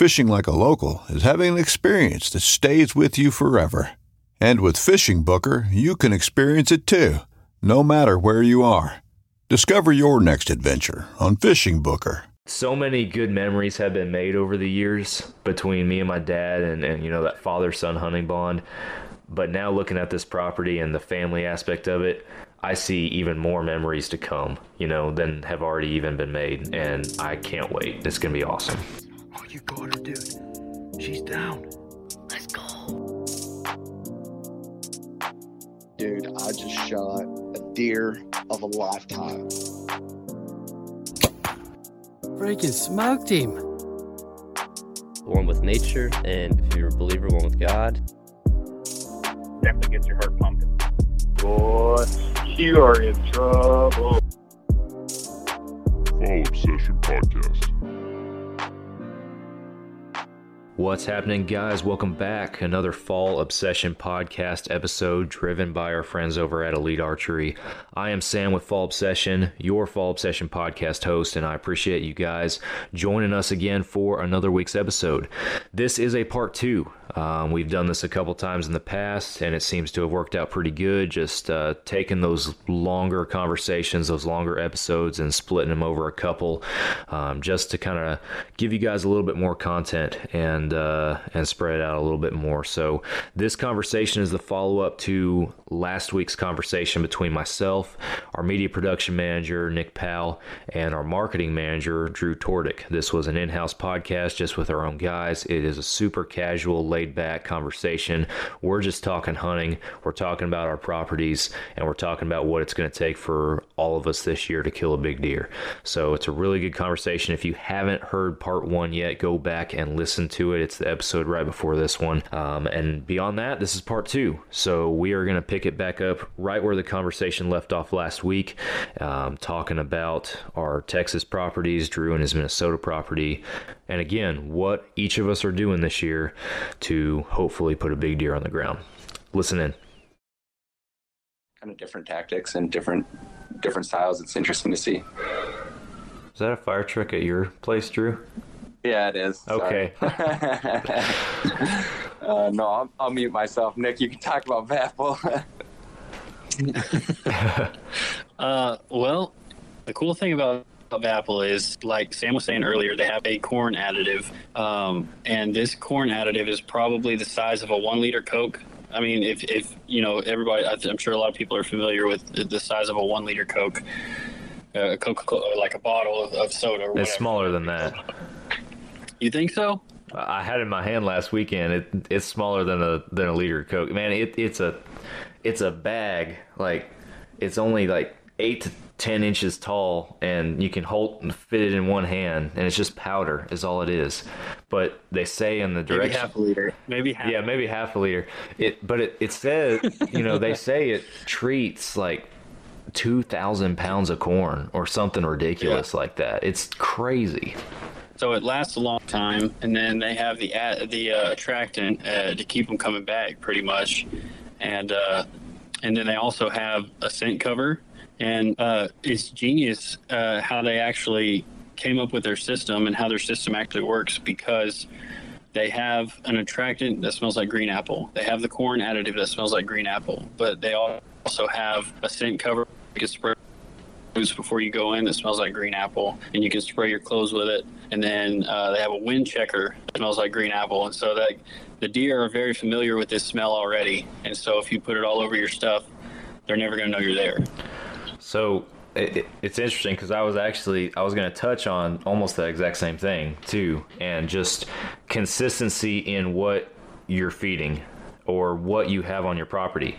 Fishing like a local is having an experience that stays with you forever. And with FishingBooker, you can experience it too, no matter where you are. Discover your next adventure on FishingBooker. So many good memories have been made over the years between me and my dad and, and you know that father son hunting bond. But now looking at this property and the family aspect of it, I see even more memories to come, you know, than have already even been made. And I can't wait. It's going to be awesome. You got her, dude. She's down. Let's go. Dude, I just shot a deer of a lifetime. Freaking smoked him. One with nature, and if you're a believer, one with God. Definitely gets your heart pumping. Boy, you are in trouble. Fall Obsession Podcast. What's happening, guys? Welcome back. Another Fall Obsession podcast episode driven by our friends over at Elite Archery. I am Sam with Fall Obsession, your Fall Obsession podcast host, and I appreciate you guys joining us again for another week's episode. This is a part two. Um, we've done this a couple times in the past, and it seems to have worked out pretty good. Just uh, taking those longer conversations, those longer episodes, and splitting them over a couple, um, just to kind of give you guys a little bit more content and uh, and spread it out a little bit more. So this conversation is the follow up to last week's conversation between myself, our media production manager Nick Powell, and our marketing manager Drew Tordick. This was an in house podcast just with our own guys. It is a super casual laid back conversation. We're just talking hunting, we're talking about our properties, and we're talking about what it's going to take for all of us this year to kill a big deer. So it's a really good conversation. If you haven't heard part one yet, go back and listen to it. It's the episode right before this one. Um, and beyond that, this is part two. So we are going to pick it back up right where the conversation left off last week, um, talking about our Texas properties, Drew and his Minnesota property, and again, what each of us are doing this year to hopefully put a big deer on the ground. Listen in. Kind of different tactics and different different styles. It's interesting to see. Is that a fire truck at your place, Drew? Yeah, it is. Okay. uh, no, I'll, I'll mute myself. Nick, you can talk about Vapple. uh, well, the cool thing about Vapple is, like Sam was saying earlier, they have a corn additive, um, and this corn additive is probably the size of a one liter Coke. I mean, if, if you know everybody, I'm sure a lot of people are familiar with the size of a one liter Coke, uh, Coca Cola, like a bottle of, of soda. Or it's smaller than that. You think so? I had it in my hand last weekend. It it's smaller than a than a liter of Coke. Man, it, it's a it's a bag like it's only like eight to ten inches tall, and you can hold and fit it in one hand, and it's just powder is all it is. But they say in the direction maybe half a liter, maybe half. Yeah, maybe half a liter. It but it it says you know they say it treats like. 2000 pounds of corn or something ridiculous yeah. like that it's crazy so it lasts a long time, and then they have the the uh, attractant uh, to keep them coming back, pretty much. and uh, and then they also have a scent cover, and uh, it's genius uh, how they actually came up with their system and how their system actually works because they have an attractant that smells like green apple. They have the corn additive that smells like green apple, but they also have a scent cover spray before you go in that smells like green apple, and you can spray your clothes with it. And then uh, they have a wind checker that smells like green apple, and so that the deer are very familiar with this smell already. And so if you put it all over your stuff, they're never going to know you're there. So it, it's interesting because I was actually I was going to touch on almost the exact same thing too, and just consistency in what you're feeding or what you have on your property.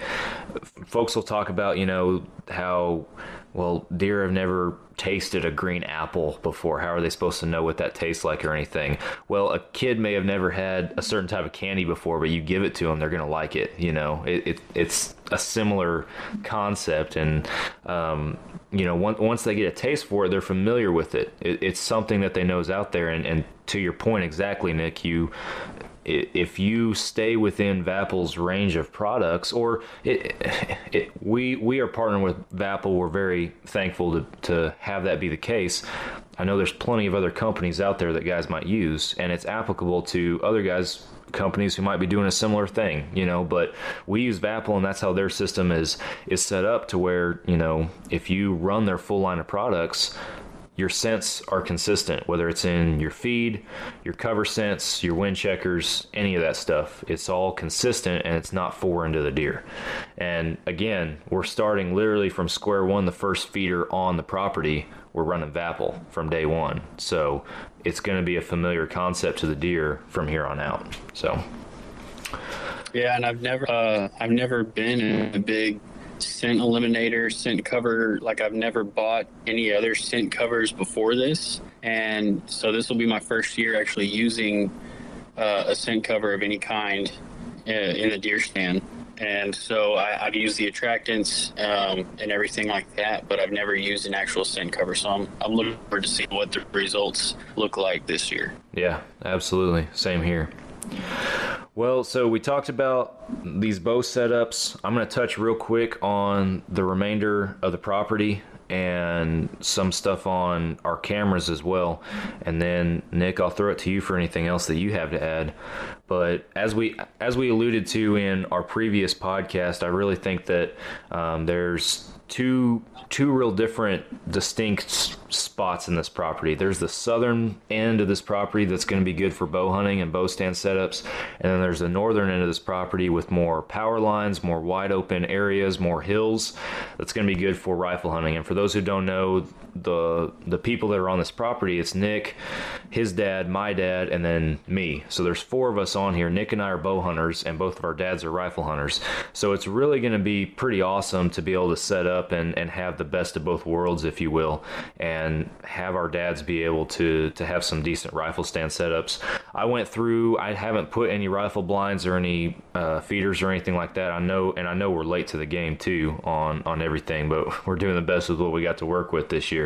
Folks will talk about you know how well deer have never tasted a green apple before. How are they supposed to know what that tastes like or anything? Well, a kid may have never had a certain type of candy before, but you give it to them, they're going to like it. You know, it, it, it's a similar concept. And, um, you know, once, once they get a taste for it, they're familiar with it. it it's something that they know is out there. And, and to your point exactly, Nick, you if you stay within Vapple's range of products, or it, it, we we are partnering with Vapple, we're very thankful to, to have that be the case. I know there's plenty of other companies out there that guys might use, and it's applicable to other guys companies who might be doing a similar thing, you know, but we use Vapple and that's how their system is is set up to where, you know, if you run their full line of products, your scents are consistent, whether it's in your feed, your cover scents, your wind checkers, any of that stuff. It's all consistent and it's not foreign to the deer. And again, we're starting literally from square one, the first feeder on the property. We're running Vapple from day one. So it's going to be a familiar concept to the deer from here on out. So. Yeah, and I've never, uh, I've never been in a big scent eliminator, scent cover. Like I've never bought any other scent covers before this, and so this will be my first year actually using uh, a scent cover of any kind uh, in the deer stand. And so I, have used the attractants um, and everything like that, but I've never used an actual scent cover. So I'm, I'm looking forward to see what the results look like this year. Yeah, absolutely. Same here. Well, so we talked about these bow setups. I'm going to touch real quick on the remainder of the property and some stuff on our cameras as well. And then Nick, I'll throw it to you for anything else that you have to add. But as we as we alluded to in our previous podcast, I really think that um, there's two two real different distinct spots in this property. There's the southern end of this property that's going to be good for bow hunting and bow stand setups, and then there's the northern end of this property with more power lines, more wide open areas, more hills. That's going to be good for rifle hunting. And for those who don't know, the the people that are on this property, it's Nick, his dad, my dad, and then me. So there's four of us on here. Nick and I are bow hunters, and both of our dads are rifle hunters. So it's really going to be pretty awesome to be able to set up and, and have the best of both worlds, if you will, and have our dads be able to to have some decent rifle stand setups. I went through. I haven't put any rifle blinds or any uh, feeders or anything like that. I know, and I know we're late to the game too on on everything, but we're doing the best with what we got to work with this year.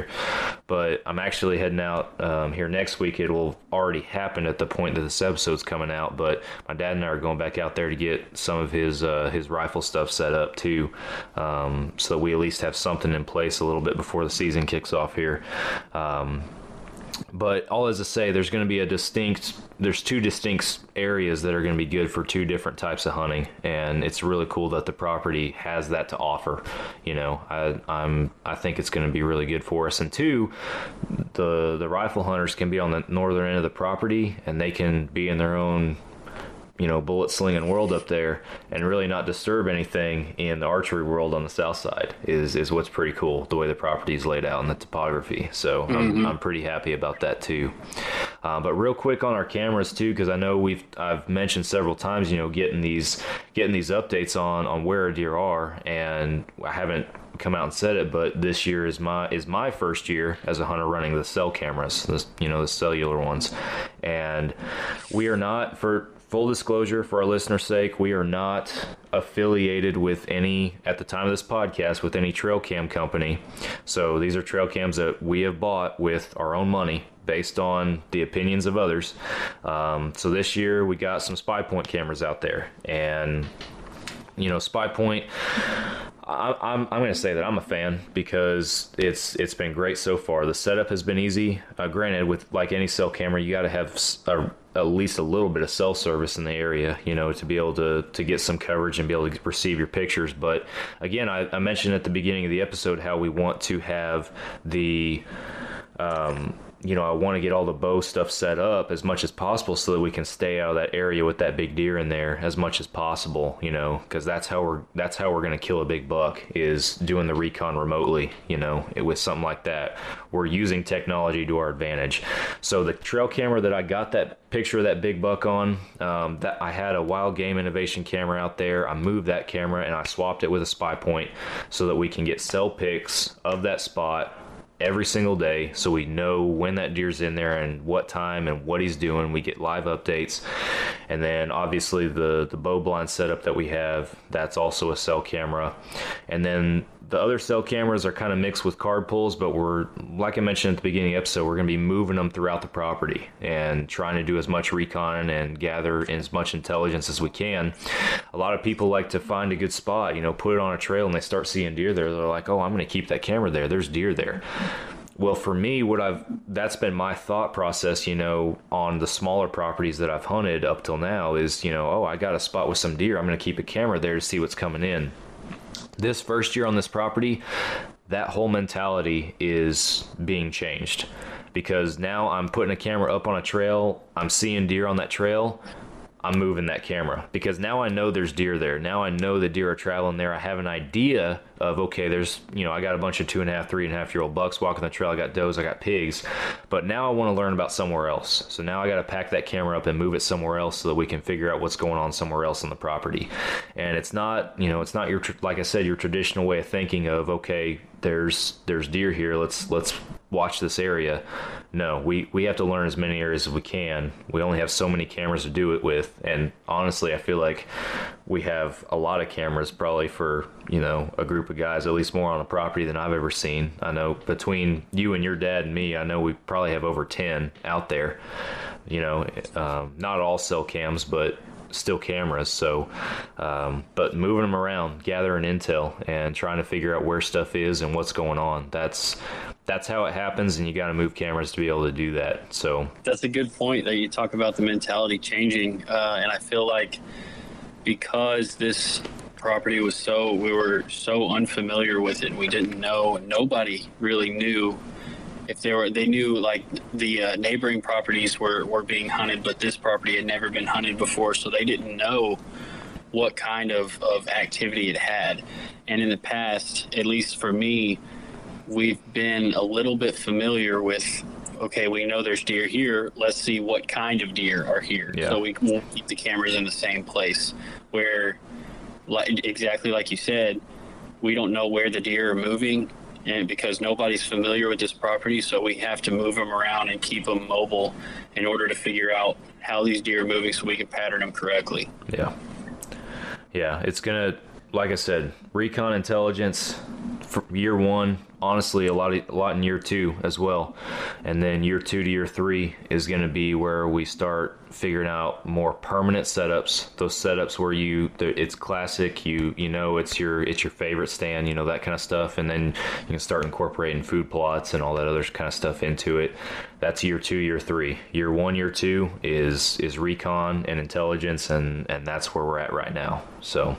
But I'm actually heading out um, here next week. It will already happen at the point that this episode's coming out. But my dad and I are going back out there to get some of his uh, his rifle stuff set up too, um, so we at least have something in place a little bit before the season kicks off here. Um, but all as to say, there's going to be a distinct, there's two distinct areas that are going to be good for two different types of hunting, and it's really cool that the property has that to offer. You know, I, I'm, I think it's going to be really good for us. And two, the the rifle hunters can be on the northern end of the property, and they can be in their own you know bullet slinging world up there and really not disturb anything in the archery world on the south side is is what's pretty cool the way the property is laid out and the topography. So mm-hmm. I'm, I'm pretty happy about that too. Uh, but real quick on our cameras too because i know we've i've mentioned several times you know getting these getting these updates on on where a deer are and i haven't come out and said it, but this year is my is my first year as a hunter running the cell cameras, the you know the cellular ones, and we are not for full disclosure for our listeners' sake, we are not affiliated with any, at the time of this podcast, with any trail cam company. So these are trail cams that we have bought with our own money based on the opinions of others. Um, so this year we got some SpyPoint cameras out there and you know, SpyPoint. I, I'm I'm going to say that I'm a fan because it's it's been great so far. The setup has been easy. Uh, granted, with like any cell camera, you got to have a, at least a little bit of cell service in the area, you know, to be able to to get some coverage and be able to receive your pictures. But again, I, I mentioned at the beginning of the episode how we want to have the um, you know, I want to get all the bow stuff set up as much as possible so that we can stay out of that area with that big deer in there as much as possible, you know, because that's how we're that's how we're going to kill a big buck is doing the recon remotely, you know, with something like that. We're using technology to our advantage. So the trail camera that I got that picture of that big buck on, um, that I had a wild game innovation camera out there. I moved that camera and I swapped it with a SpyPoint so that we can get cell pics of that spot every single day so we know when that deer's in there and what time and what he's doing. We get live updates. And then obviously the the bow blind setup that we have that's also a cell camera. And then the other cell cameras are kind of mixed with card pulls, but we're, like I mentioned at the beginning of the episode, we're going to be moving them throughout the property and trying to do as much recon and gather as much intelligence as we can. A lot of people like to find a good spot, you know, put it on a trail and they start seeing deer there. They're like, oh, I'm going to keep that camera there. There's deer there. Well, for me, what I've that's been my thought process, you know, on the smaller properties that I've hunted up till now is, you know, oh, I got a spot with some deer. I'm going to keep a camera there to see what's coming in this first year on this property, that whole mentality is being changed. Because now I'm putting a camera up on a trail, I'm seeing deer on that trail, I'm moving that camera because now I know there's deer there. Now I know the deer are traveling there. I have an idea of okay, there's you know I got a bunch of two and a half, three and a half year old bucks walking the trail. I got does, I got pigs, but now I want to learn about somewhere else. So now I got to pack that camera up and move it somewhere else so that we can figure out what's going on somewhere else on the property. And it's not you know it's not your like I said your traditional way of thinking of okay, there's there's deer here. Let's let's watch this area. No, we, we have to learn as many areas as we can. We only have so many cameras to do it with. And honestly, I feel like we have a lot of cameras probably for, you know, a group of guys, at least more on a property than I've ever seen. I know between you and your dad and me, I know we probably have over 10 out there. You know, um, not all cell cams, but still cameras. So, um, but moving them around, gathering intel, and trying to figure out where stuff is and what's going on. That's that's how it happens, and you got to move cameras to be able to do that. So that's a good point that you talk about the mentality changing, uh, and I feel like because this property was so we were so unfamiliar with it, we didn't know, nobody really knew if they were they knew like the uh, neighboring properties were were being hunted, but this property had never been hunted before, so they didn't know what kind of, of activity it had. And in the past, at least for me, we've been a little bit familiar with okay, we know there's deer here. Let's see what kind of deer are here. Yeah. So we won't keep the cameras in the same place. Where, like exactly like you said, we don't know where the deer are moving, and because nobody's familiar with this property, so we have to move them around and keep them mobile in order to figure out how these deer are moving, so we can pattern them correctly. Yeah, yeah, it's gonna, like I said, recon intelligence year one honestly a lot a lot in year two as well. And then year two to year three is going to be where we start figuring out more permanent setups. Those setups where you it's classic you you know it's your it's your favorite stand you know that kind of stuff. And then you can start incorporating food plots and all that other kind of stuff into it. That's year two year three. Year one year two is is recon and intelligence and and that's where we're at right now. So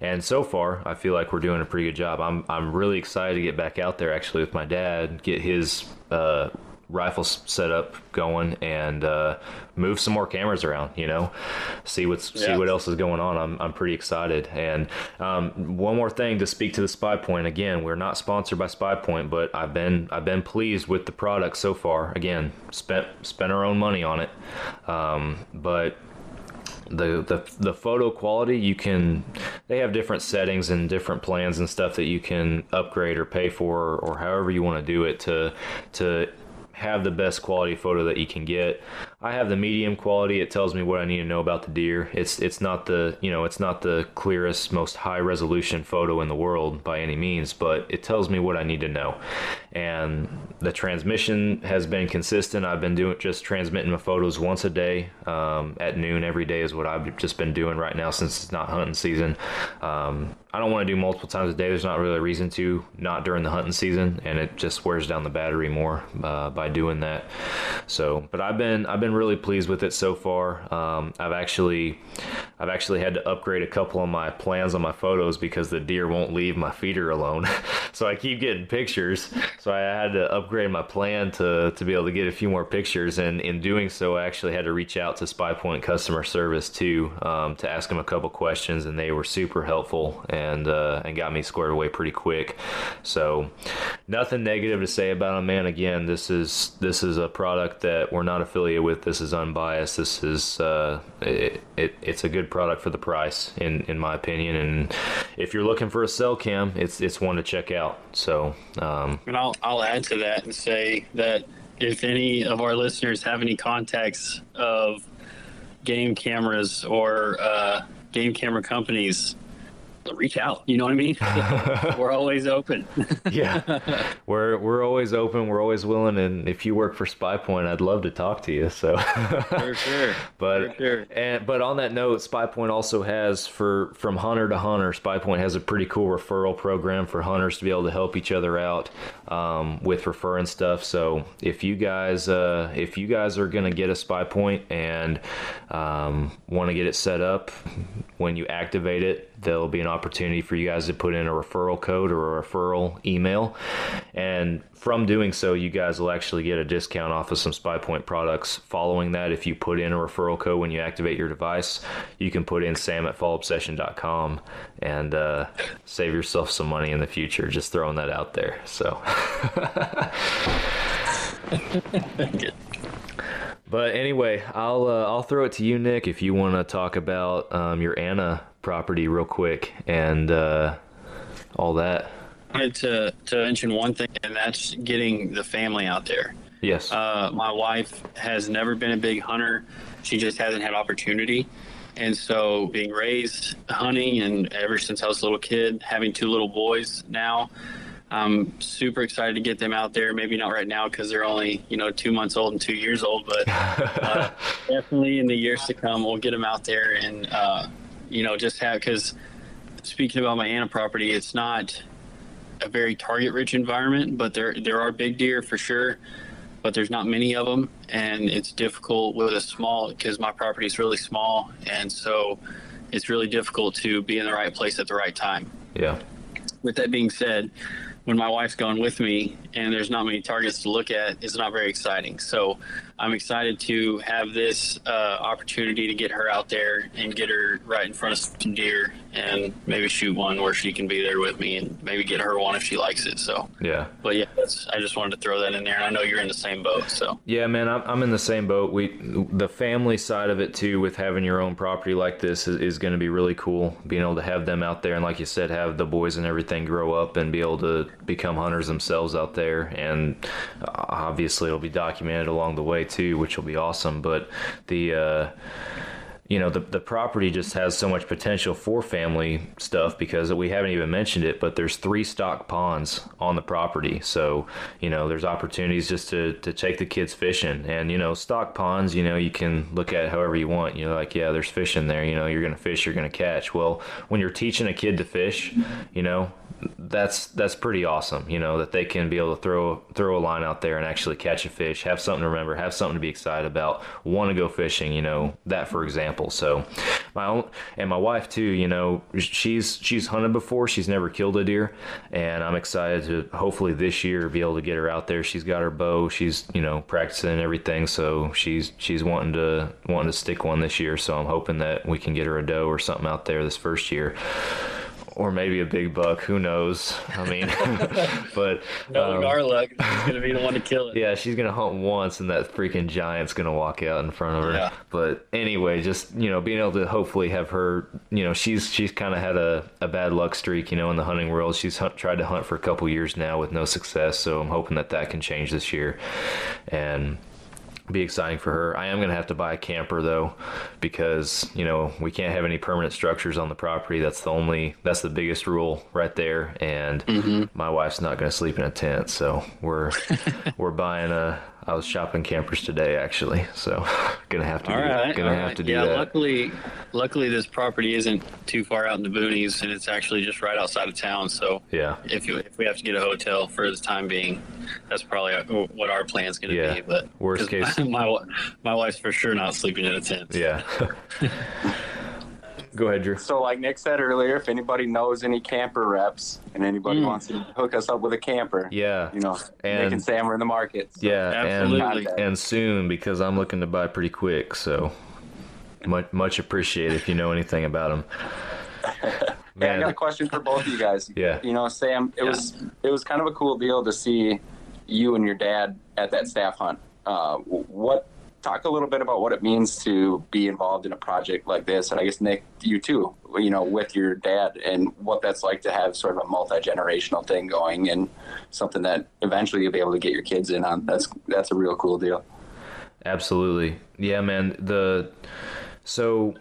and so far i feel like we're doing a pretty good job. I'm i'm really excited to get back out there actually with my dad get his uh rifle setup going and uh, move some more cameras around. You know, see what's yeah. see what else is going on. I'm I'm pretty excited. And um, one more thing to speak to the SpyPoint. Again, we're not sponsored by SpyPoint, but I've been I've been pleased with the product so far. Again, spent spent our own money on it, um, but the, the the photo quality you can they have different settings and different plans and stuff that you can upgrade or pay for or, however you want to do it to to have the best quality photo that you can get. I have the medium quality. It tells me what I need to know about the deer. It's it's not the you know it's not the clearest, most high resolution photo in the world by any means, but it tells me what I need to know. And the transmission has been consistent. I've been doing just transmitting my photos once a day um, at noon every day is what I've just been doing right now since it's not hunting season. Um, I don't want to do multiple times a day. There's not really a reason to, not during the hunting season, and it just wears down the battery more uh, by doing that. So, but I've been I've been really pleased with it so far. Um, I've actually I've actually had to upgrade a couple of my plans on my photos because the deer won't leave my feeder alone. so I keep getting pictures. So I had to upgrade my plan to to be able to get a few more pictures, and in doing so, I actually had to reach out to SpyPoint customer service too um, to ask them a couple questions, and they were super helpful and uh, and got me squared away pretty quick. So nothing negative to say about them, man. Again, this is this is a product that we're not affiliated with. This is unbiased. This is uh, it, it, it's a good product for the price, in in my opinion. And if you're looking for a cell cam, it's it's one to check out. So um, and I'll I'll add to that and say that if any of our listeners have any contacts of game cameras or uh, game camera companies reach out. You know what I mean? we're always open. yeah, we're we're always open. We're always willing. And if you work for SpyPoint, I'd love to talk to you. So for sure. But for sure. and but on that note, SpyPoint also has for from hunter to hunter. SpyPoint has a pretty cool referral program for hunters to be able to help each other out um, with referring stuff. So if you guys uh, if you guys are gonna get a SpyPoint and um, want to get it set up, when you activate it, there'll be an opportunity for you guys to put in a referral code or a referral email. And from doing so, you guys will actually get a discount off of some SpyPoint products. Following that, if you put in a referral code when you activate your device, you can put in sam at fallobsession.com and uh, save yourself some money in the future. Just throwing that out there. So. But anyway, I'll uh, I'll throw it to you, Nick, if you want to talk about um, your Anna property real quick and uh, all that. I wanted to to mention one thing, and that's getting the family out there. Yes. Uh, my wife has never been a big hunter. She just hasn't had opportunity. And so, being raised hunting, and ever since I was a little kid, having two little boys now, I'm super excited to get them out there. Maybe not right now because they're only you know two months old and two years old, but uh, definitely in the years to come, we'll get them out there and uh, you know just have because speaking about my Anna property, it's not a very target-rich environment, but there there are big deer for sure, but there's not many of them, and it's difficult with a small because my property is really small, and so it's really difficult to be in the right place at the right time. Yeah. With that being said, when my wife's going with me and there's not many targets to look at, it's not very exciting. So I'm excited to have this uh, opportunity to get her out there and get her right in front of some deer and maybe shoot one where she can be there with me and maybe get her one if she likes it. So yeah, but yeah, I just wanted to throw that in there. And I know you're in the same boat. So yeah, man, I'm, I'm in the same boat. We the family side of it too, with having your own property like this is, is going to be really cool. Being able to have them out there and like you said, have the boys and everything grow up and be able to become hunters themselves out there. And obviously, it'll be documented along the way too, which will be awesome. But the uh, you know the the property just has so much potential for family stuff because we haven't even mentioned it but there's three stock ponds on the property. So you know there's opportunities just to to take the kids fishing. And you know stock ponds you know you can look at however you want. You know like yeah there's fish in there. You know you're gonna fish you're gonna catch. Well when you're teaching a kid to fish you know that's that's pretty awesome. You know that they can be able to throw throw a line out there and actually catch a fish, have something to remember, have something to be excited about, want to go fishing. You know that for example. So my own and my wife too. You know she's she's hunted before. She's never killed a deer, and I'm excited to hopefully this year be able to get her out there. She's got her bow. She's you know practicing everything. So she's she's wanting to wanting to stick one this year. So I'm hoping that we can get her a doe or something out there this first year or maybe a big buck. Who knows? I mean, but knowing um, our luck, she's gonna be the one to kill it. yeah, she's gonna hunt once, and that freaking giant's gonna walk out in front of her. Yeah. But anyway, just you know, being able to hopefully have her, you know, she's she's kind of had a, a bad luck streak, you know, in the hunting world. She's hunt, tried to hunt for a couple years now with no success, so I'm hoping that that can change this year, and be exciting for her. I am going to have to buy a camper though because, you know, we can't have any permanent structures on the property. That's the only that's the biggest rule right there and Mm-hmm. my wife's not going to sleep in a tent, so we're we're buying a I was shopping campers today actually. So to have to All do, right, going all to have right. to do that. yeah, that. luckily, luckily this property isn't too far out in the boonies, and it's actually just right outside of town. So Yeah. if you, if we have to get a hotel for the time being, that's probably what our plan's to Yeah. be. But worst case- my my wife's for sure not sleeping in a tent. Yeah. Go ahead, Drew. So, like Nick said earlier, if anybody knows any camper reps and anybody Mm. wants to hook us up with a camper, Yeah. you know, And- Nick and Sam are in the market. So Yeah, Absolutely. and and soon because I'm looking to buy pretty quick. So much much appreciated if you know anything about them. Hey, I got a question for both of you guys. Yeah. You know, Sam, it was it was kind of a cool deal to see you and your dad at that staff hunt. Uh, what talk a little bit about what it means to be involved in a project like this, and I guess Nick, you too. You know, with your dad, and what that's like to have sort of a multi generational thing going, and something that eventually you'll be able to get your kids in on. That's that's a real cool deal. Absolutely. Yeah, man. The so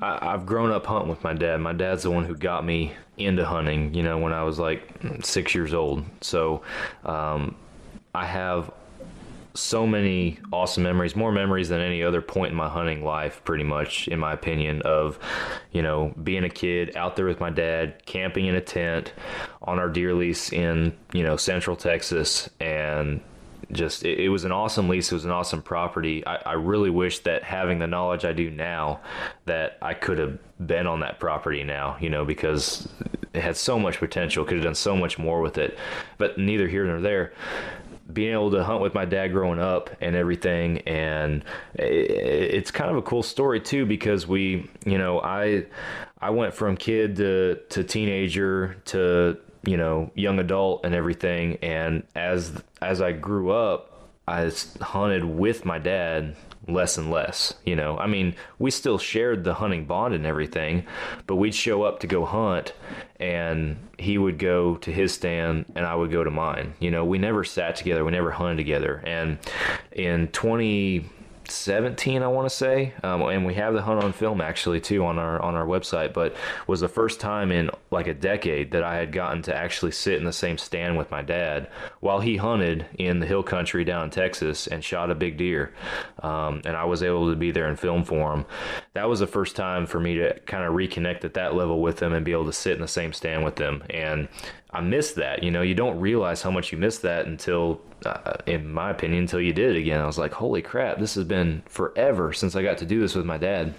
I, I've grown up hunting with my dad. My dad's the one who got me into hunting. You know, when I was like six years old. So um, I have so many awesome memories, more memories than any other point in my hunting life, pretty much, in my opinion, of, you know, being a kid out there with my dad, camping in a tent on our deer lease in, you know, central Texas. And just, it, it was an awesome lease. It was an awesome property. I, I really wish that having the knowledge I do now, that I could have been on that property now, you know, because it had so much potential, could have done so much more with it. But neither here nor there being able to hunt with my dad growing up and everything and it's kind of a cool story too because we you know i i went from kid to to teenager to you know young adult and everything and as as i grew up i hunted with my dad less and less you know? I mean we still shared the hunting bond and everything but we'd show up to go hunt and he would go to his stand and i would go to mine you know? We never sat together we never hunted together and in 2017 i want to say. Um, and we have the hunt on film actually too on our on our website but was the first time in like a decade that i had gotten to actually sit in the same stand with my dad while he hunted in the hill country down in texas and shot a big deer. Um, and i was able to be there and film for him. That was the first time for me to kind of reconnect at that level with them and be able to sit in the same stand with them and i miss that you know you don't realize how much you miss that until uh, in my opinion until you did it again. I was like holy crap this has been forever since i got to do this with my dad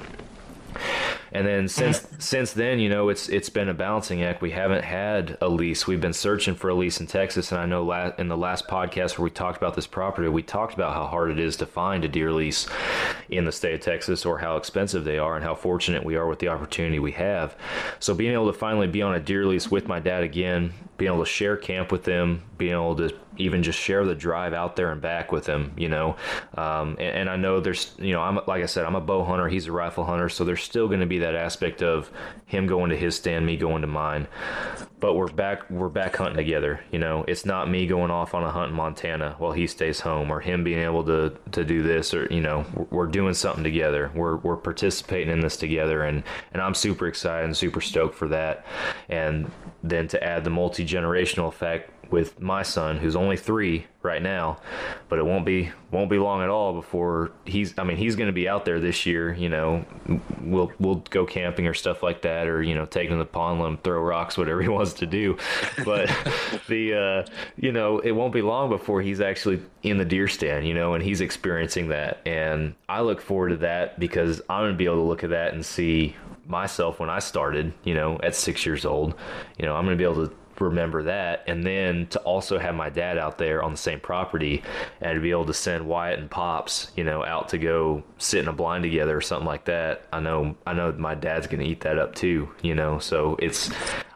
and then uh-huh. since since then, you know, it's it's been a balancing act. We haven't had a lease. We've been searching for a lease in Texas, and I know la- in the last podcast where we talked about this property, we talked about how hard it is to find a deer lease in the state of Texas, or how expensive they are, and how fortunate we are with the opportunity we have. So being able to finally be on a deer lease with my dad again, being able to share camp with them, being able to even just share the drive out there and back with them, you know. Um, and, and I know there's, you know, I'm like I said, I'm a bow hunter. He's a rifle hunter, so there's still going to be that aspect of him going to his stand, me going to mine. But we're back, we're back hunting together. You know, it's not me going off on a hunt in Montana while he stays home, or him being able to to do this, or you know, we're doing something together. We're we're participating in this together, and and I'm super excited and super stoked for that. And then to add the multi generational effect with my son who's only three right now but it won't be won't be long at all before he's i mean he's going to be out there this year you know we'll we'll go camping or stuff like that or you know take him to the pond let him throw rocks whatever he wants to do but the uh you know it won't be long before he's actually in the deer stand you know and he's experiencing that and i look forward to that because i'm going to be able to look at that and see myself when I started, you know, at six years old. You know, I'm going to be able to remember that. And then to also have my dad out there on the same property and to be able to send Wyatt and Pops you know out to go sit in a blind together or something like that I know I know my dad's gonna eat that up too you know? So it's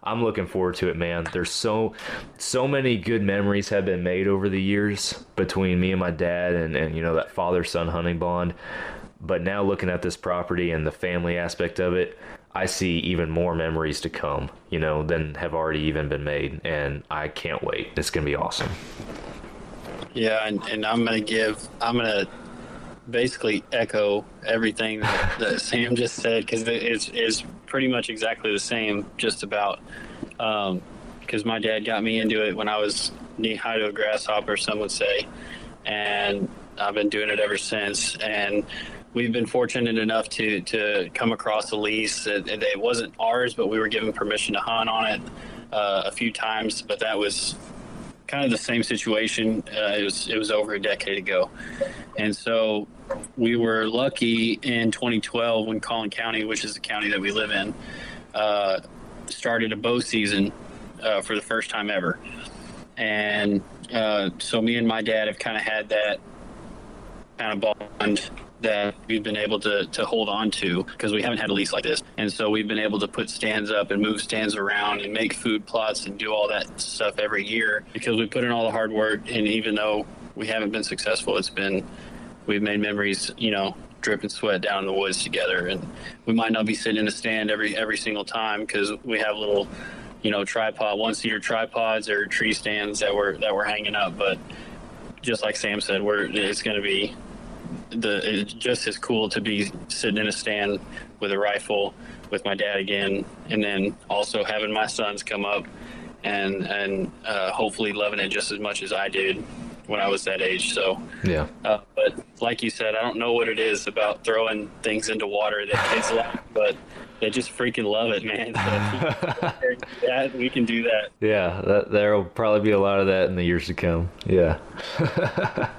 I'm looking forward to it man. There's so so many good memories have been made over the years between me and my dad and and you know that father son hunting bond. But now looking at this property and the family aspect of it I see even more memories to come, you know, than have already even been made. And I can't wait. It's going to be awesome. Yeah. And, and I'm going to give, I'm going to basically echo everything that, that Sam just said because it's, it's pretty much exactly the same, just about. Because um, my dad got me into it when I was knee high to a grasshopper, some would say. And I've been doing it ever since. And we've been fortunate enough to to come across a lease. It, it wasn't ours, but we were given permission to hunt on it uh, a few times. But that was kind of the same situation. Uh, it was it was over a decade ago, and so we were lucky in 2012 when Collin County, which is the county that we live in, uh, started a bow season uh, for the first time ever, and uh, so me and my dad have kind of had that kind of bond that we've been able to, to hold on to because we haven't had a lease like this. And so we've been able to put stands up and move stands around and make food plots and do all that stuff every year because we put in all the hard work. And even though we haven't been successful, it's been, we've made memories, you know, dripping sweat down in the woods together. And we might not be sitting in a stand every, every single time because we have little, you know, tripod, one seater tripods or tree stands that we're, that we're hanging up. But just like Sam said, we're, it's going to be the it's just as cool to be sitting in a stand with a rifle with my dad again, and then also having my sons come up and and uh, hopefully loving it just as much as I did when I was that age. So yeah. Uh, but like you said, I don't know what it is about throwing things into water that kids like, but they just freaking love it, man. So that, we can do that. Yeah, that, there'll probably be a lot of that in the years to come. Yeah.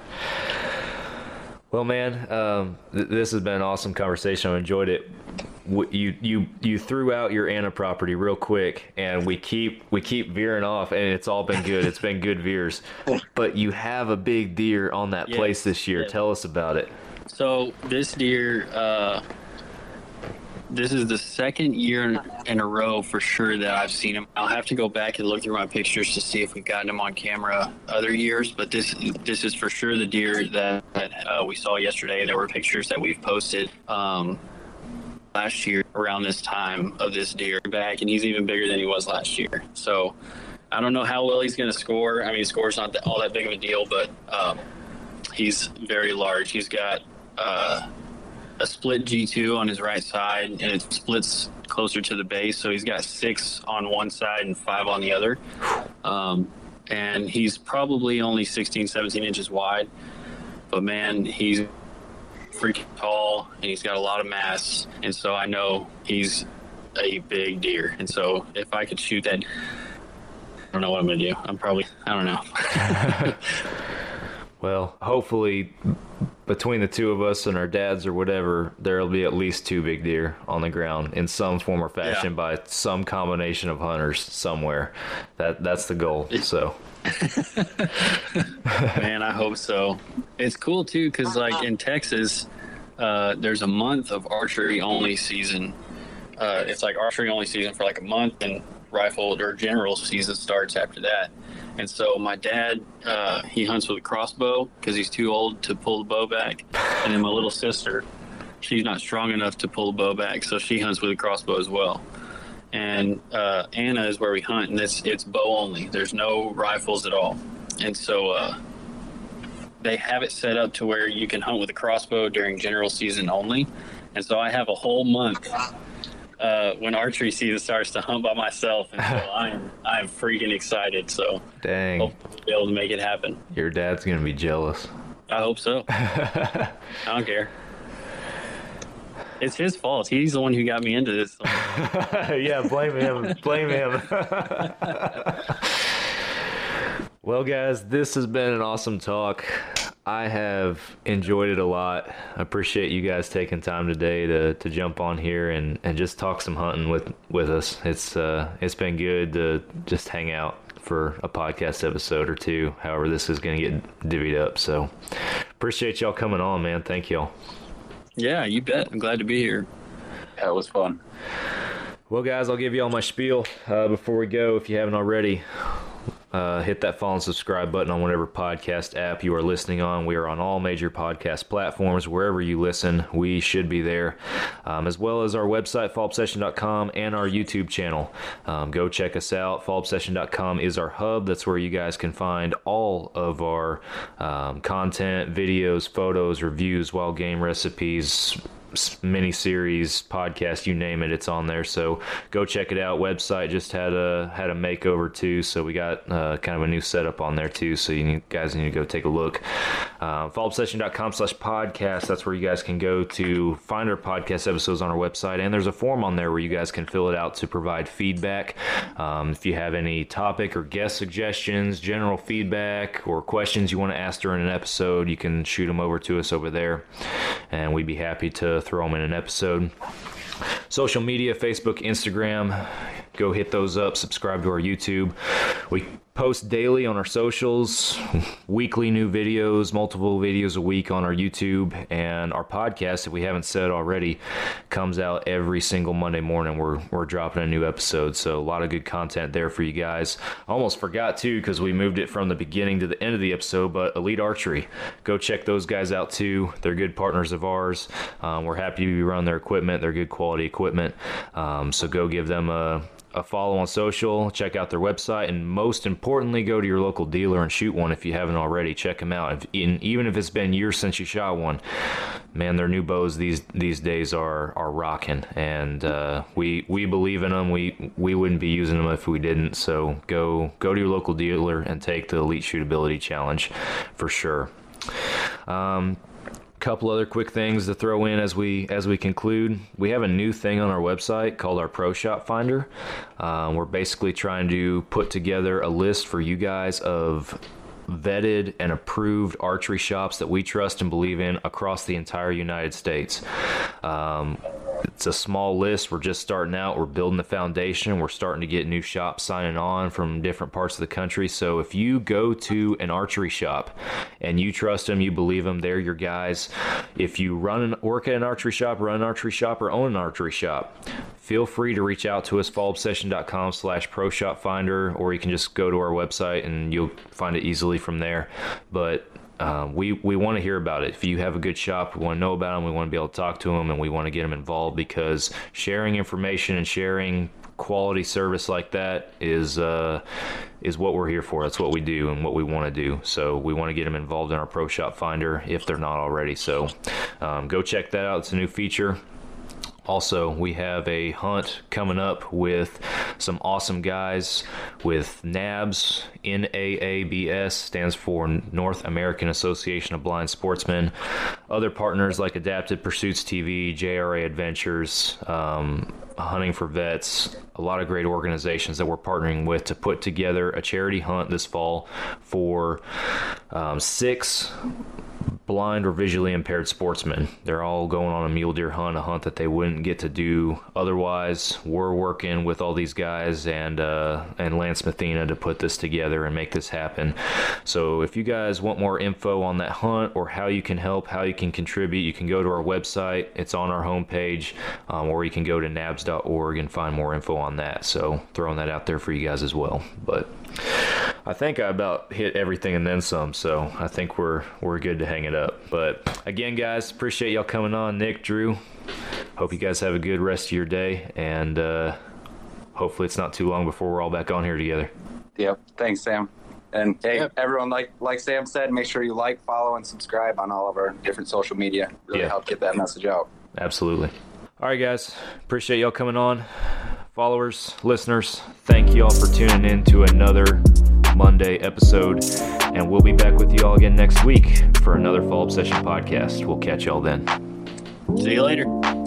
Well, man, um, th- this has been an awesome conversation. I enjoyed it. W- you you you threw out your Anna property real quick, and we keep we keep veering off, and it's all been good. it's been good veers, but you have a big deer on that place this year. Tell us about it. So this deer, uh, this is the second year in, a row for sure that I've seen him. I'll have to go back and look through my pictures to see if we've gotten him on camera other years, but this this is for sure the deer that, that uh, we saw yesterday. There were pictures that we've posted. Um, last year around this time of this deer back and he's even bigger than he was last year so i don't know how well he's going to score i mean score's not that, all that big of a deal but um, he's very large he's got uh, a split G2 on his right side, and it splits closer to the base. So he's got six on one side and five on the other. Um, and he's probably only 16, 17 inches wide. But man, he's freaking tall and he's got a lot of mass. And so I know he's a big deer. And so if I could shoot that, I don't know what I'm going to do. I'm probably, I don't know. Well, hopefully, between the two of us and our dads or whatever, there'll be at least two big deer on the ground in some form or fashion Yeah. by some combination of hunters somewhere. That that's the goal. So Man, I hope so. It's cool too, because like in Texas, uh, there's a month of archery only season. Uh, it's like archery only season for like a month, and rifle or general season starts after that. And so my dad, uh, he hunts with a crossbow because he's too old to pull the bow back, and then my little sister, she's not strong enough to pull the bow back, so she hunts with a crossbow as well. And uh, Anna is where we hunt, and it's it's bow only. There's no rifles at all, and so uh, they have it set up to where you can hunt with a crossbow during general season only. And so I have a whole month uh, when archery season starts to hunt by myself, and so I'm I'm freaking excited. So dang, hopefully we'll be able to make it happen. your dad's gonna be jealous. I hope so. I don't care. It's his fault. He's the one who got me into this. yeah, blame him. Blame him. well, guys, this has been an awesome talk. I have enjoyed it a lot. I appreciate you guys taking time today to, to jump on here and, and just talk some hunting with with us. It's uh it's been good to just hang out for a podcast episode or two. However, this is going to get divvied up. So appreciate y'all coming on, man. Thank y'all. Yeah, you bet. I'm glad to be here. That was fun. Well, guys, I'll give you all my spiel uh, before we go. If you haven't already, uh, hit that follow and subscribe button on whatever podcast app you are listening on. We are on all major podcast platforms. Wherever you listen, we should be there, um, as well as our website, fallobsession.com, and our YouTube channel. Um, go check us out. Fallobsession.com is our hub. That's where you guys can find all of our um, content, videos, photos, reviews, wild game recipes, mini series podcast you name it it's on there. So go check it out. Website just had a had a makeover too so we got uh, kind of a new setup on there too so you need, guys need to go take a look. Uh, fallobsession.com slash podcast that's where you guys can go to find our podcast episodes on our website and there's a form on there where you guys can fill it out to provide feedback. Um, if you have any topic or guest suggestions general feedback or questions you want to ask during an episode you can shoot them over to us over there and we'd be happy to throw them in an episode. Social media Facebook, Instagram, go hit those up, subscribe to our YouTube. We post daily on our socials, weekly new videos, multiple videos a week on our YouTube, and our podcast, if we haven't said already, comes out every single Monday morning. We're, we're dropping a new episode, so a lot of good content there for you guys. Almost forgot too, because we moved it from the beginning to the end of the episode, but Elite Archery, go check those guys out too. They're good partners of ours. Um, we're happy to run their equipment, they're good quality equipment. Um, so go give them a a follow on social, check out their website, and most importantly, go to your local dealer and shoot one if you haven't already. Check them out. In, even if it's been years since you shot one, man, their new bows these these days are are rocking, and uh, we we believe in them. We we wouldn't be using them if we didn't. So go go to your local dealer and take the Elite Shootability Challenge for sure. Um, couple other quick things to throw in as we as we conclude. We have a new thing on our website called our pro shop finder. Um, we're basically trying to put together a list for you guys of vetted and approved archery shops that we trust and believe in across the entire united states. Um, it's a small list. We're just starting out. We're building the foundation. We're starting to get new shops signing on from different parts of the country. So if you go to an archery shop and you trust them, you believe them, they're your guys. If you run and work at an archery shop, run an archery shop, or own an archery shop, feel free to reach out to us, fallobsession.com slash pro shop finder, or you can just go to our website and you'll find it easily from there. But um, we we want to hear about it. If you have a good shop, we want to know about them. We want to be able to talk to them, and we want to get them involved because sharing information and sharing quality service like that is uh, is what we're here for. That's what we do and what we want to do. So we want to get them involved in our Pro Shop Finder if they're not already. So um, go check that out. It's a new feature. Also, we have a hunt coming up with some awesome guys with NABS. NAABS stands for North American Association of Blind Sportsmen. Other partners like Adapted Pursuits TV, JRA Adventures, um, Hunting for Vets, a lot of great organizations that we're partnering with to put together a charity hunt this fall for um, six blind or visually impaired sportsmen. They're all going on a mule deer hunt, a hunt that they wouldn't get to do otherwise. We're working with all these guys and uh, and Lance Mathena to put this together and make this happen. So if you guys want more info on that hunt or how you can help, how you can contribute, you can go to our website. It's on our homepage, um, or you can go to nabs.org and find more info on that. So throwing that out there for you guys as well. But I think I about hit everything and then some, so I think we're we're good to hang it up. But again, guys, appreciate y'all coming on. Nick, Drew, hope you guys have a good rest of your day, and uh, hopefully it's not too long before we're all back on here together. Yep. Thanks, Sam. And hey, yep. everyone, like like Sam said, make sure you like, follow, and subscribe on all of our different social media. Really yeah. help get that message out. Absolutely. All right, guys. Appreciate y'all coming on. Followers, listeners, thank y'all for tuning in to another Monday episode. And we'll be back with you all again next week for another Fall Obsession podcast. We'll catch y'all then. See you later.